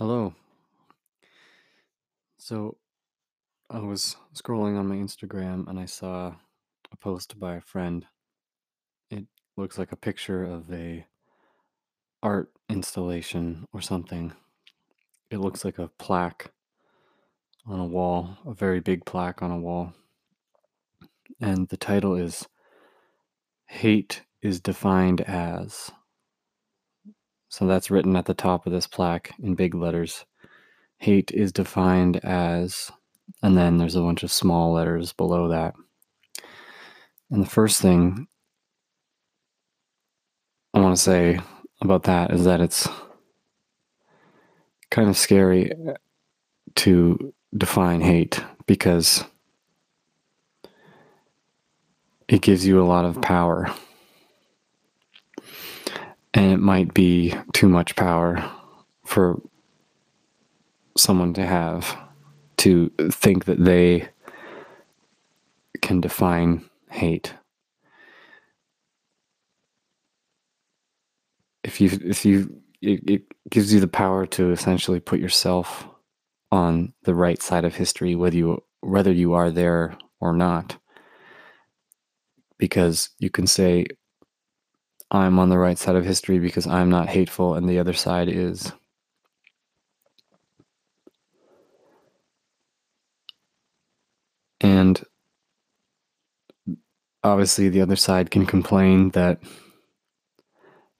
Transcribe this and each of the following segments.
Hello. So I was scrolling on my Instagram and I saw a post by a friend. It looks like a picture of a art installation or something. It looks like a plaque on a wall, a very big plaque on a wall. And the title is Hate is defined as. So that's written at the top of this plaque in big letters. Hate is defined as, and then there's a bunch of small letters below that. And the first thing I want to say about that is that it's kind of scary uh, to define hate because it gives you a lot of power. And it might be too much power for someone to have to think that they can define hate. If you, if you, it, it gives you the power to essentially put yourself on the right side of history, whether you, whether you are there or not. Because you can say, I'm on the right side of history because I'm not hateful and the other side is. And obviously, the other side can complain that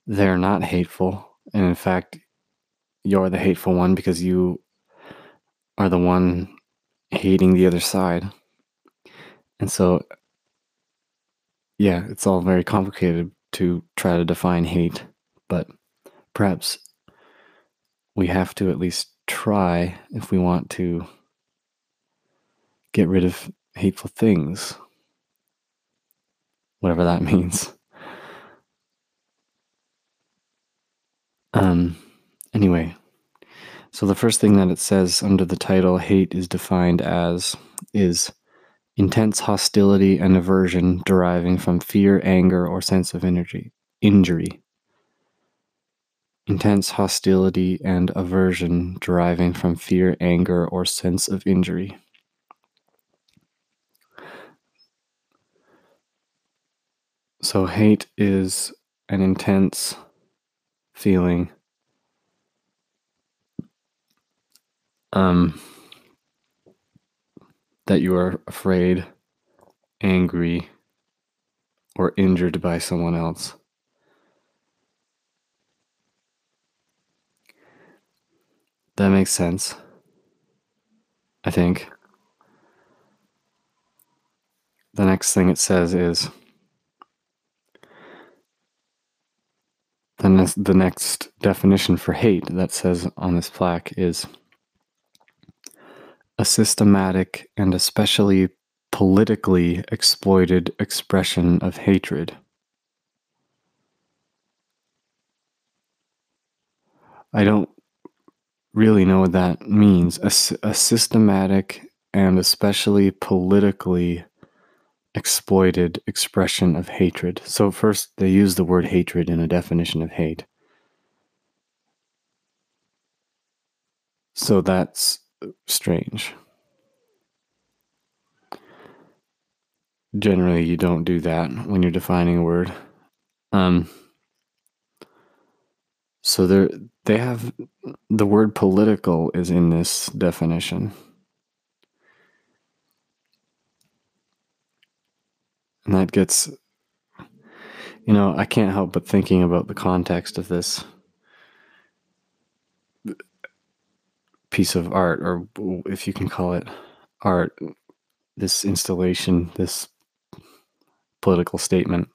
they're not hateful. And in fact, you're the hateful one because you are the one hating the other side. And so, yeah, it's all very complicated to try to define hate, but perhaps we have to at least try if we want to get rid of hateful things, whatever that means. Um, anyway, so the first thing that it says under the title, hate is defined as, is intense hostility and aversion deriving from fear, anger, or sense of energy, injury. Intense hostility and aversion deriving from fear, anger, or sense of injury. So, hate is an intense feeling. Um, that you are afraid, angry, or injured by someone else. That makes sense. I think. The next thing it says is the, ne- the next definition for hate that says on this plaque is a systematic and especially politically exploited expression of hatred. I don't really know what that means. A, a systematic and especially politically exploited expression of hatred. So, first, they use the word hatred in a definition of hate. So, that's strange. Generally, you don't do that when you're defining a word. Um, so they they have the word political is in this definition. And that gets you know, I can't help but thinking about the context of this piece of art, or if you can call it art, this installation, this political statement.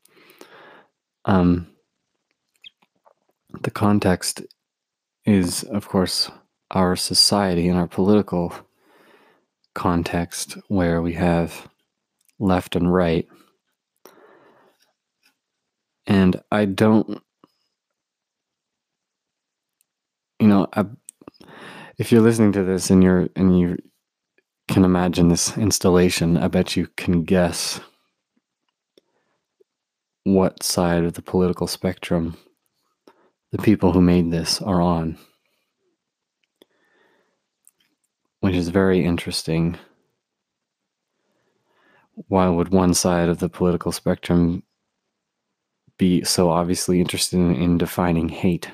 Um, the context is, of course, our society and our political context, where we have left and right. And I don't, you know, I, if you're listening to this and you're and you can imagine this installation, I bet you can guess what side of the political spectrum the people who made this are on. which is very interesting. Why would one side of the political spectrum be so obviously interested in, in defining hate?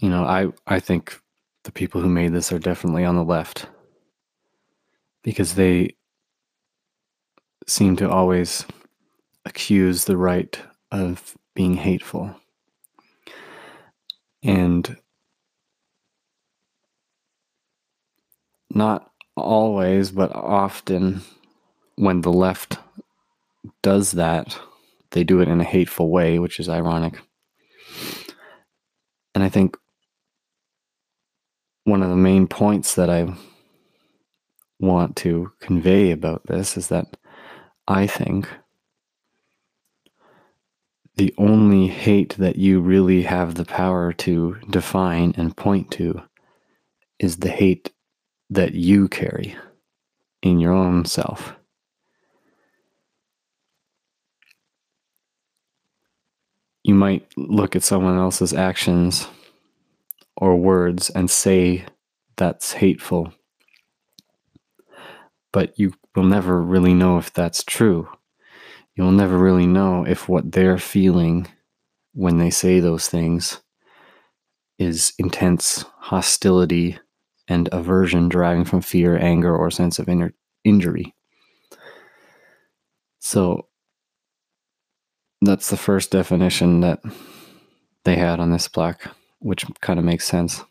You know, I, I think the people who made this are definitely on the left because they seem to always accuse the right of being hateful. And not always, but often when the left does that, they do it in a hateful way, which is ironic. And I think one of the main points that I want to convey about this is that I think the only hate that you really have the power to define and point to is the hate that you carry in your own self. You might look at someone else's actions or words and say that's hateful, but you will never really know if that's true. You'll never really know if what they're feeling when they say those things is intense hostility and aversion deriving from fear, anger, or sense of inner injury. So that's the first definition that they had on this plaque, which kind of makes sense.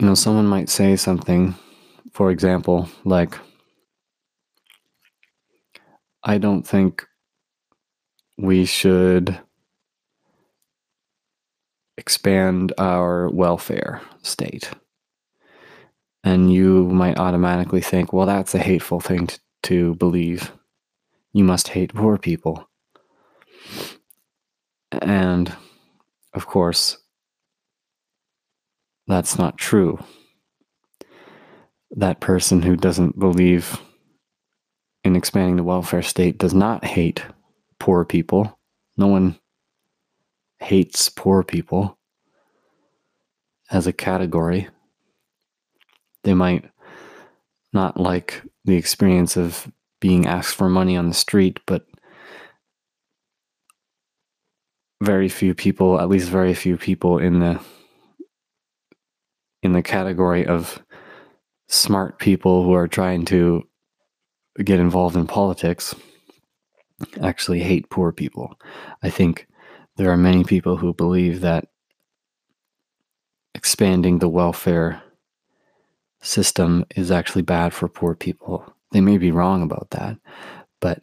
You know, someone might say something, for example, like, I don't think we should expand our welfare state. And you might automatically think, well, that's a hateful thing to, to believe. You must hate poor people. And of course, that's not true. That person who doesn't believe in expanding the welfare state does not hate poor people. No one hates poor people as a category. They might not like the experience of being asked for money on the street, but very few people, at least very few people in the in the category of smart people who are trying to get involved in politics actually hate poor people. I think there are many people who believe that expanding the welfare system is actually bad for poor people. They may be wrong about that, but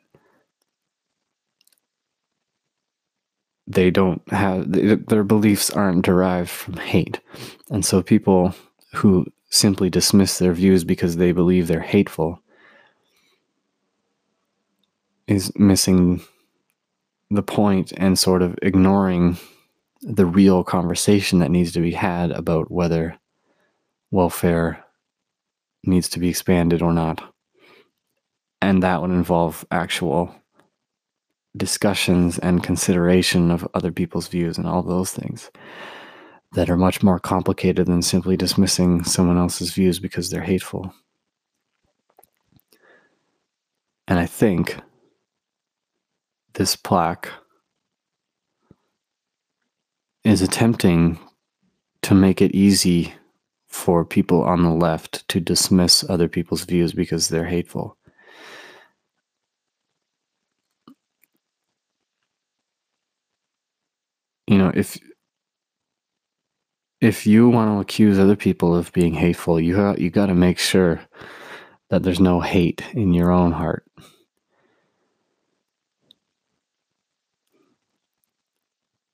they don't have their beliefs aren't derived from hate. And so people who simply dismiss their views because they believe they're hateful is missing the point and sort of ignoring the real conversation that needs to be had about whether welfare needs to be expanded or not. And that would involve actual discussions and consideration of other people's views and all those things that are much more complicated than simply dismissing someone else's views because they're hateful. And I think this plaque is attempting to make it easy for people on the left to dismiss other people's views because they're hateful. You know, if if you want to accuse other people of being hateful, you ha- you got to make sure that there's no hate in your own heart.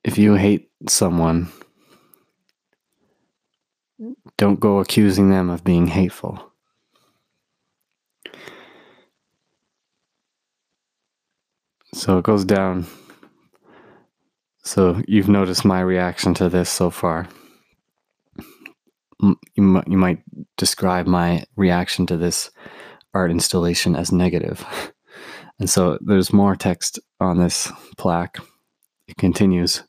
if you hate someone, don't go accusing them of being hateful. So it goes down. So you've noticed my reaction to this so far. You, you might describe my reaction to this art installation as negative. And so there's more text on this plaque. It continues.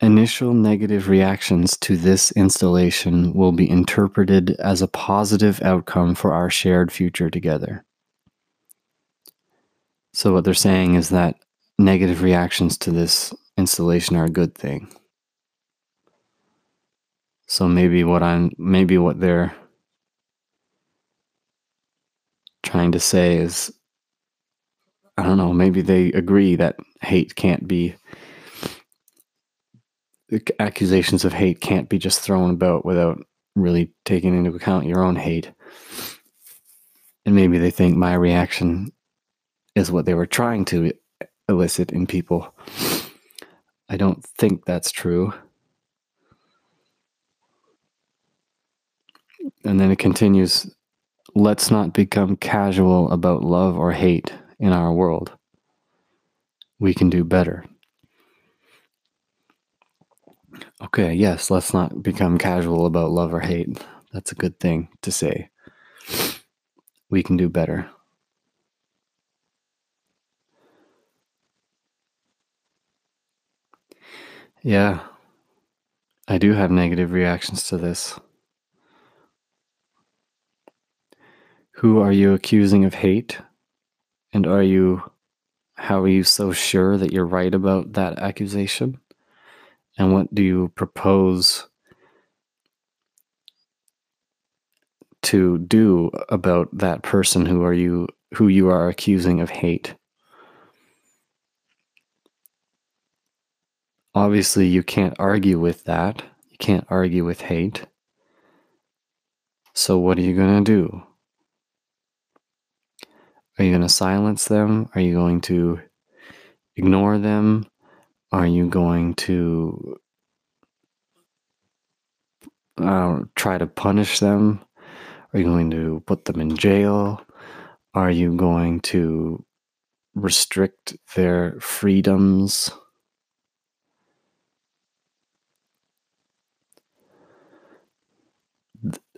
initial negative reactions to this installation will be interpreted as a positive outcome for our shared future together. So, what they're saying is that negative reactions to this installation are a good thing. So maybe what I'm maybe what they're trying to say is I don't know, maybe they agree that hate can't be accusations of hate can't be just thrown about without really taking into account your own hate. And maybe they think my reaction is what they were trying to elicit in people. I don't think that's true. And then it continues let's not become casual about love or hate in our world. We can do better. Okay, yes, let's not become casual about love or hate. That's a good thing to say. We can do better. Yeah, I do have negative reactions to this. Who are you accusing of hate? And are you, how are you so sure that you're right about that accusation? And what do you propose to do about that person who are you, who you are accusing of hate? Obviously, you can't argue with that. You can't argue with hate. So, what are you going to do? Are you going to silence them? Are you going to ignore them? Are you going to uh, try to punish them? Are you going to put them in jail? Are you going to restrict their freedoms?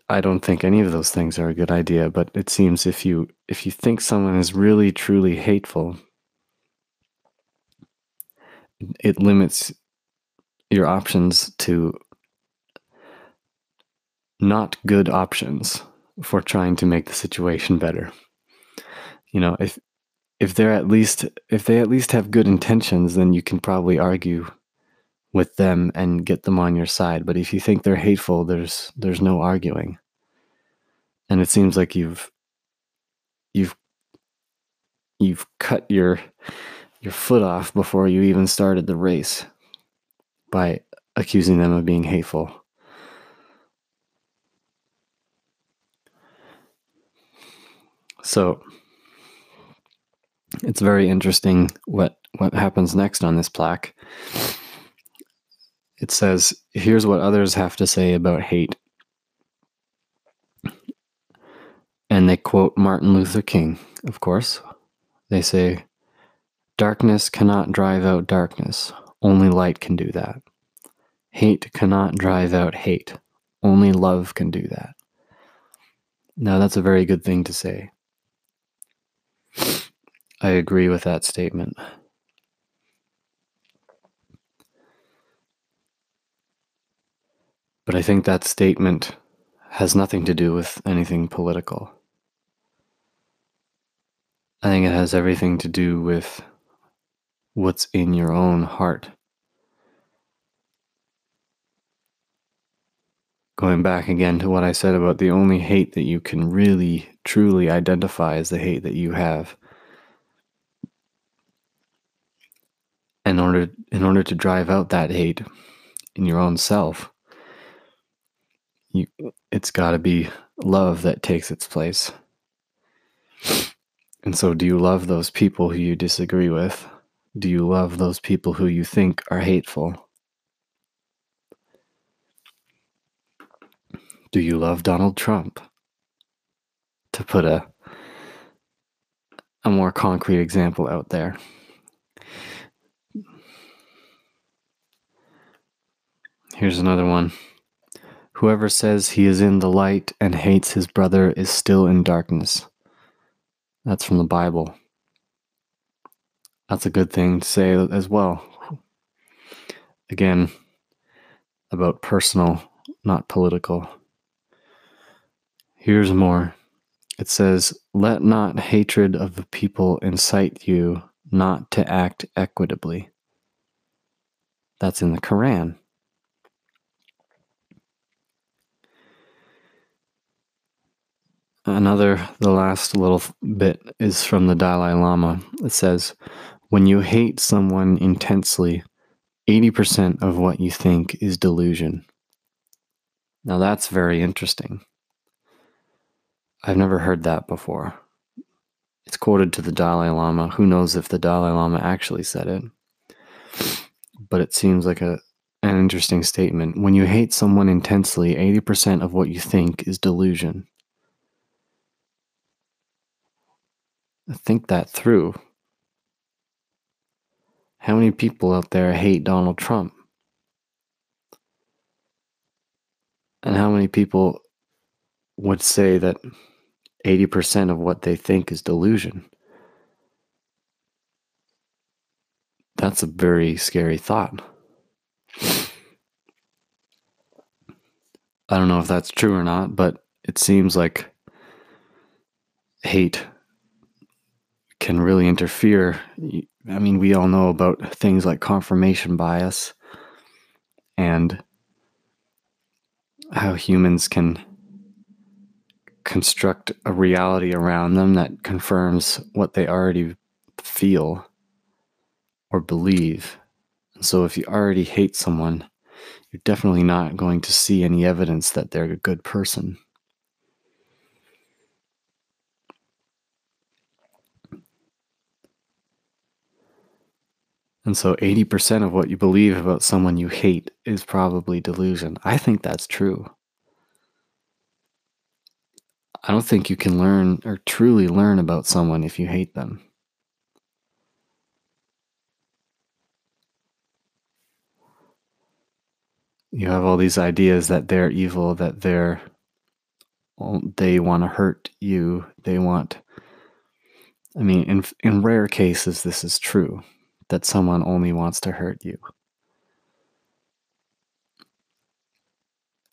I don't think any of those things are a good idea, but it seems if you if you think someone is really truly hateful, it limits your options to not good options for trying to make the situation better. You know, if if they're at least if they at least have good intentions, then you can probably argue with them and get them on your side. But if you think they're hateful, there's there's no arguing. And it seems like you've you've you've cut your your foot off before you even started the race by accusing them of being hateful. So it's very interesting what what happens next on this plaque it says, Here's what others have to say about hate. And they quote Martin Luther King, of course. They say, Darkness cannot drive out darkness, only light can do that. Hate cannot drive out hate, only love can do that. Now, that's a very good thing to say. I agree with that statement. But I think that statement has nothing to do with anything political. I think it has everything to do with what's in your own heart. Going back again to what I said about the only hate that you can really, truly identify is the hate that you have. In order, in order to drive out that hate in your own self, you it's got to be love that takes its place. And so, do you love those people who you disagree with? Do you love those people who you think are hateful? Do you love Donald Trump? To put a a more concrete example out there. Here's another one. Whoever says he is in the light and hates his brother is still in darkness. That's from the Bible. That's a good thing to say as well. Again, about personal, not political. Here's more. It says, Let not hatred of the people incite you not to act equitably. That's in the Quran. Another, the last little bit is from the Dalai Lama. It says, When you hate someone intensely, 80% of what you think is delusion. Now that's very interesting. I've never heard that before. It's quoted to the Dalai Lama. Who knows if the Dalai Lama actually said it? But it seems like a an interesting statement. When you hate someone intensely, 80% of what you think is delusion. Think that through. How many people out there hate Donald Trump? And how many people would say that 80% of what they think is delusion? That's a very scary thought. I don't know if that's true or not, but it seems like hate can really interfere. I mean, we all know about things like confirmation bias and how humans can construct a reality around them that confirms what they already feel or believe. And so if you already hate someone, you're definitely not going to see any evidence that they're a good person. And so 80% of what you believe about someone you hate is probably delusion. I think that's true. I don't think you can learn or truly learn about someone if you hate them. You have all these ideas that they're evil, that they're they want to hurt you, they want I mean, in in rare cases this is true that someone only wants to hurt you.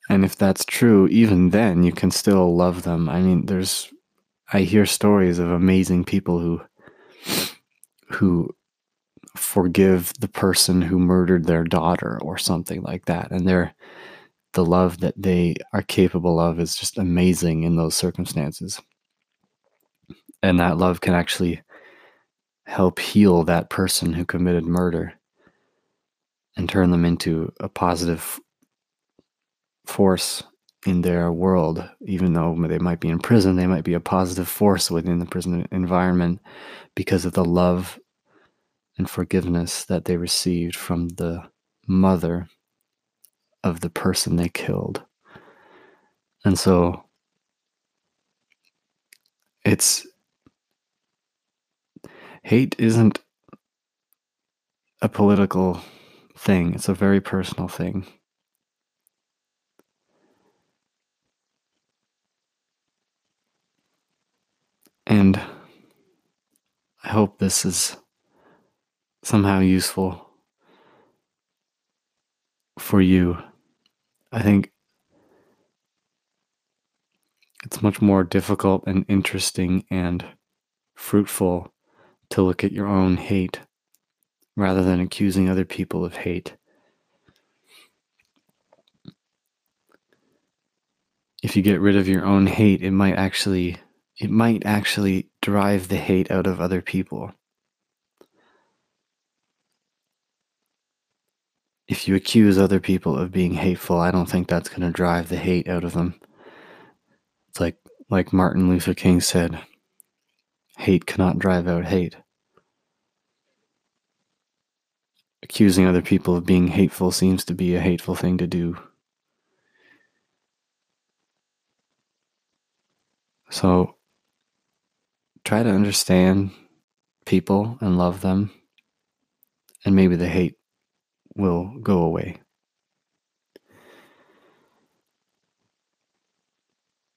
And if that's true, even then you can still love them. I mean, there's I hear stories of amazing people who who forgive the person who murdered their daughter or something like that and they're the love that they are capable of is just amazing in those circumstances. And that love can actually help heal that person who committed murder and turn them into a positive force in their world. Even though they might be in prison they might be a positive force within the prison environment because of the love and forgiveness that they received from the mother of the person they killed. And so it's hate isn't a political thing, it's a very personal thing. And I hope this is somehow useful for you. I think it's much more difficult and interesting and fruitful to look at your own hate rather than accusing other people of hate. If you get rid of your own hate, it might actually it might actually drive the hate out of other people. If you accuse other people of being hateful, I don't think that's going to drive the hate out of them. It's like like Martin Luther King said, hate cannot drive out hate. Accusing other people of being hateful seems to be a hateful thing to do. So try to understand people and love them, and maybe the hate will go away.